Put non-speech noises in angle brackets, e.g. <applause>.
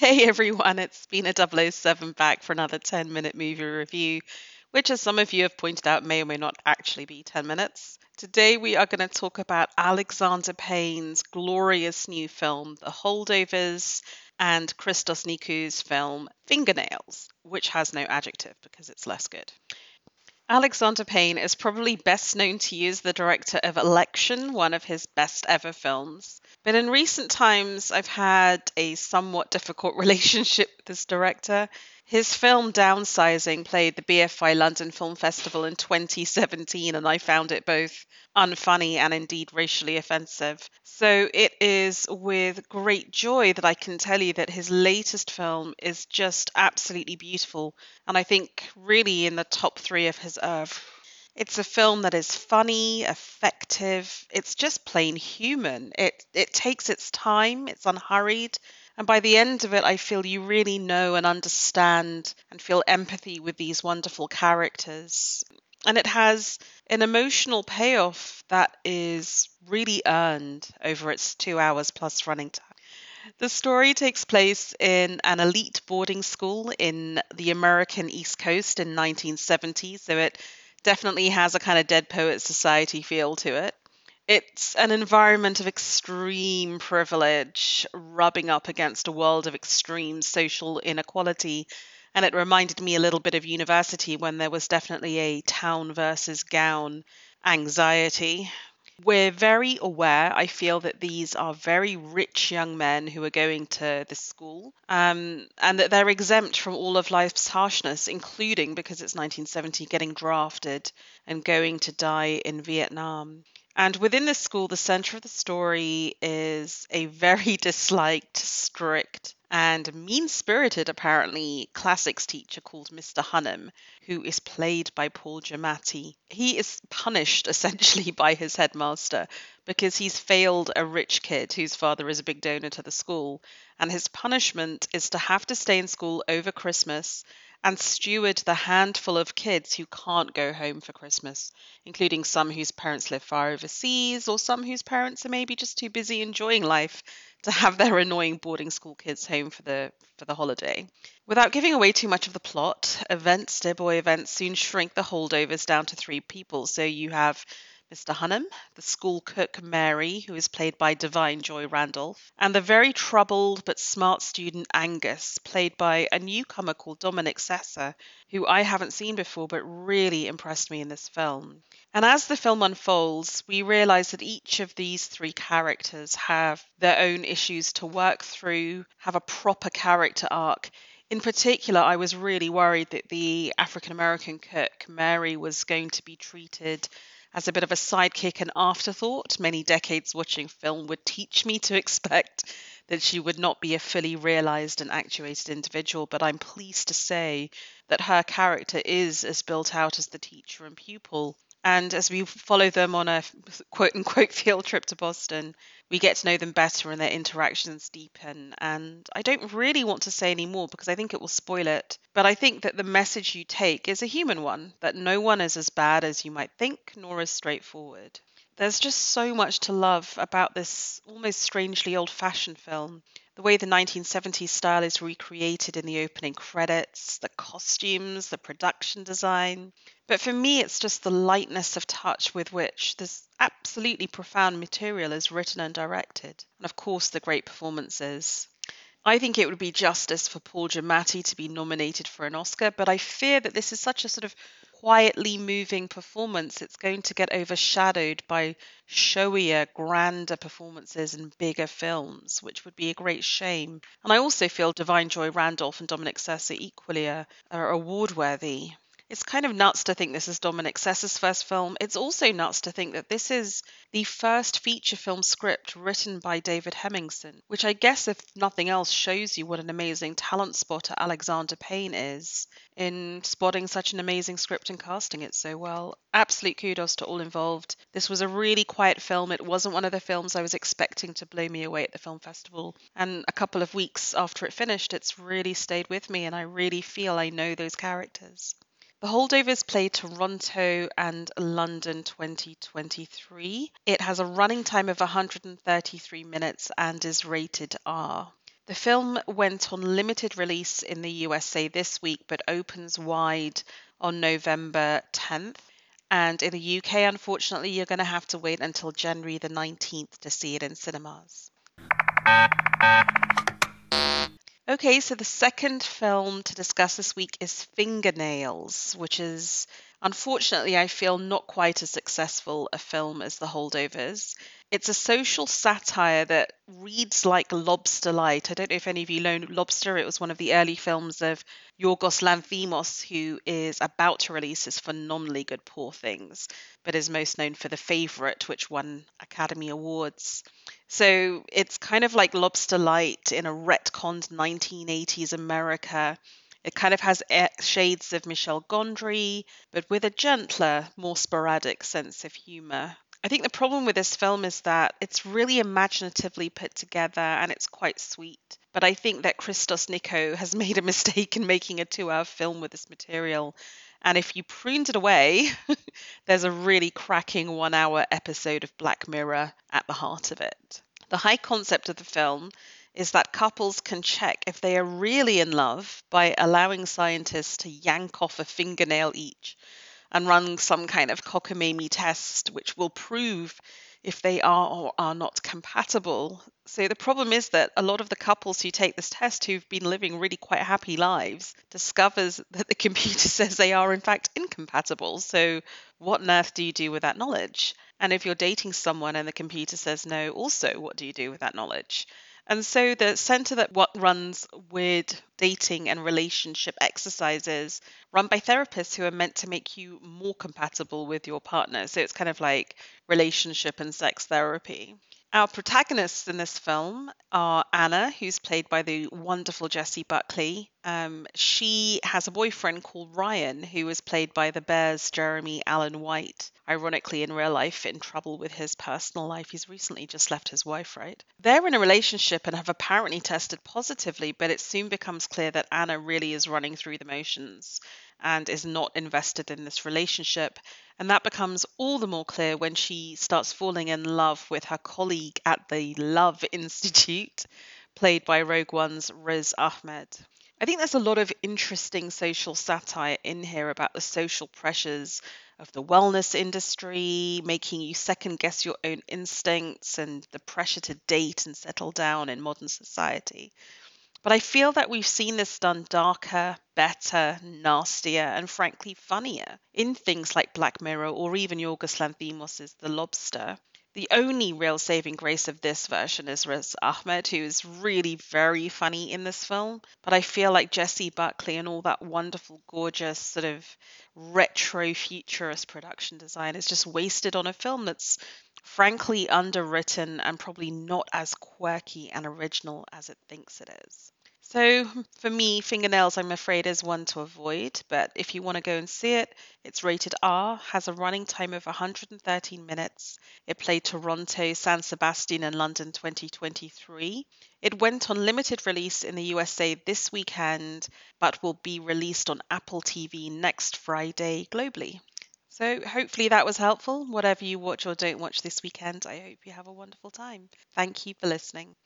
Hey everyone, it's Bina007 back for another 10 minute movie review, which, as some of you have pointed out, may or may not actually be 10 minutes. Today we are going to talk about Alexander Payne's glorious new film, The Holdovers, and Christos Nikou's film, Fingernails, which has no adjective because it's less good. Alexander Payne is probably best known to you as the director of Election, one of his best ever films. But in recent times, I've had a somewhat difficult <laughs> relationship with this director. His film Downsizing played the BFI London Film Festival in 2017, and I found it both unfunny and indeed racially offensive. So it is with great joy that I can tell you that his latest film is just absolutely beautiful, and I think really in the top three of his oeuvre. It's a film that is funny, effective. It's just plain human. It it takes its time. It's unhurried. And by the end of it, I feel you really know and understand and feel empathy with these wonderful characters. And it has an emotional payoff that is really earned over its two hours plus running time. The story takes place in an elite boarding school in the American East Coast in 1970, so it definitely has a kind of Dead Poet Society feel to it. It's an environment of extreme privilege rubbing up against a world of extreme social inequality. And it reminded me a little bit of university when there was definitely a town versus gown anxiety. We're very aware, I feel, that these are very rich young men who are going to this school um, and that they're exempt from all of life's harshness, including, because it's 1970, getting drafted and going to die in Vietnam. And within this school, the center of the story is a very <laughs> disliked, strict, and mean spirited, apparently, classics teacher called Mr. Hunham, who is played by Paul Giamatti. He is punished <laughs> essentially by his headmaster because he's failed a rich kid whose father is a big donor to the school. And his punishment is to have to stay in school over Christmas and steward the handful of kids who can't go home for Christmas, including some whose parents live far overseas or some whose parents are maybe just too busy enjoying life to have their annoying boarding school kids home for the for the holiday. Without giving away too much of the plot, events, dear boy events soon shrink the holdovers down to three people. So you have Mr. Hunham, the school cook Mary, who is played by Da'Vine Joy Randolph, and the very troubled but smart student Angus, played by a newcomer called Dominic Sessa, who I haven't seen before but really impressed me in this film. And as the film unfolds, we realize that each of these three characters have their own issues to work through, have a proper character arc. In particular, I was really worried that the African American cook, Mary, was going to be treated as a bit of a sidekick and afterthought. Many decades watching film would teach me to expect that she would not be a fully realized and actuated individual, but I'm pleased to say that her character is as built out as the teacher and pupil. And as we follow them on a quote unquote <laughs> field trip to Boston, we get to know them better and their interactions deepen. And I don't really want to say any more because I think it will spoil it. But I think that the message you take is a human one that no one is as bad as you might think, nor as straightforward. There's just so much to love about this almost strangely old fashioned film the way the 1970s style is recreated in the opening credits, the costumes, the production design. But for me, it's just the lightness of touch with which this absolutely profound material is written and directed. And of course, the great performances. I think it would be justice for Paul Giamatti to be nominated for an Oscar, but I fear that this is such a sort of quietly moving performance, it's going to get overshadowed by showier, grander performances in bigger films, which would be a great shame. And I also feel Da'Vine Joy Randolph and Dominic Sessa equally are, are award worthy. It's kind of nuts to think this is Dominic Sessa's first film. It's also nuts to think that this is the first feature film script written by David Hemingson, which I guess, if nothing else, shows you what an amazing talent spotter Alexander Payne is in spotting such an amazing script and casting it so well. Absolute kudos to all involved. This was a really quiet film. It wasn't one of the films I was expecting to blow me away at the film festival. And a couple of weeks after it finished, it's really stayed with me, and I really feel I know those characters. The Holdovers play Toronto and London 2023. It has a running time of 133 minutes and is rated R. The film went on limited release in the USA this week but opens wide on November 10th. And in the UK, unfortunately, you're going to have to wait until January the 19th to see it in cinemas. Okay, so the second film to discuss this week is Fingernails, which is unfortunately, I feel not quite as successful a film as The Holdovers. It's a social satire that reads like Lobster Light. I don't know if any of you know Lobster. It was one of the early films of Yorgos Lanthimos, who is about to release his phenomenally good Poor Things, but is most known for The Favourite, which won Academy Awards. So it's kind of like Lobster Light in a retconned 1980s America. It kind of has shades of Michel Gondry, but with a gentler, more sporadic sense of humour. I think the problem with this film is that it's really imaginatively put together and it's quite sweet. But I think that Christos Nikou has <laughs> made a mistake in making a two hour film with this material. And if you pruned it away, <laughs> there's a really cracking one hour episode of Black Mirror at the heart of it. The high concept of the film is that couples can check if they are really in love by allowing scientists to yank off a fingernail each and run some kind of cockamamie test, which will prove if they are or are not compatible. So the problem is that a lot of the couples who take this test who've been living really quite happy lives discovers <laughs> that the computer <laughs> says they are in fact incompatible. So what on earth do you do with that knowledge? And if you're dating someone and the computer says no, also what do you do with that knowledge? And so the center that what runs weird dating and relationship exercises run by therapists who are meant to make you more compatible with your partner. So it's kind of like relationship and sex therapy. Our protagonists in this film are Anna, who's played by the wonderful Jessie Buckley. Um, she has a boyfriend called Ryan, who is played by the Bears Jeremy Allen White. Ironically, in real life, in trouble with his personal life. He's recently just left his wife, right? They're in a relationship and have apparently tested positively, but it soon becomes clear that Anna really is running through the motions and is not invested in this relationship. And that becomes all the more clear when she starts falling in love with her colleague at the Love <laughs> Institute, played by Rogue One's Riz Ahmed. I think there's a lot of interesting social satire in here about the social pressures of the wellness industry, making you second guess your own instincts and the pressure to date and settle down in modern society. But I feel that we've seen this done darker, better, nastier, and frankly funnier in things like Black Mirror or even Yorgos Lanthimos' The Lobster. The only real saving grace of this version is Riz Ahmed, who is really very funny in this film. But I feel like Jessie Buckley and all that wonderful, gorgeous, sort of retro futurist production design is just wasted on a film that's frankly underwritten and probably not as quirky and original as it thinks it is. So, for me, Fingernails, I'm afraid, is one to avoid. But if you want to go and see it, it's rated R, has a running time of 113 minutes. It played Toronto, San Sebastian, and London 2023. It went on limited release in the USA this weekend, but will be released on Apple TV next Friday globally. So, hopefully, that was helpful. Whatever you watch or don't watch this weekend, I hope you have a wonderful time. Thank you for listening.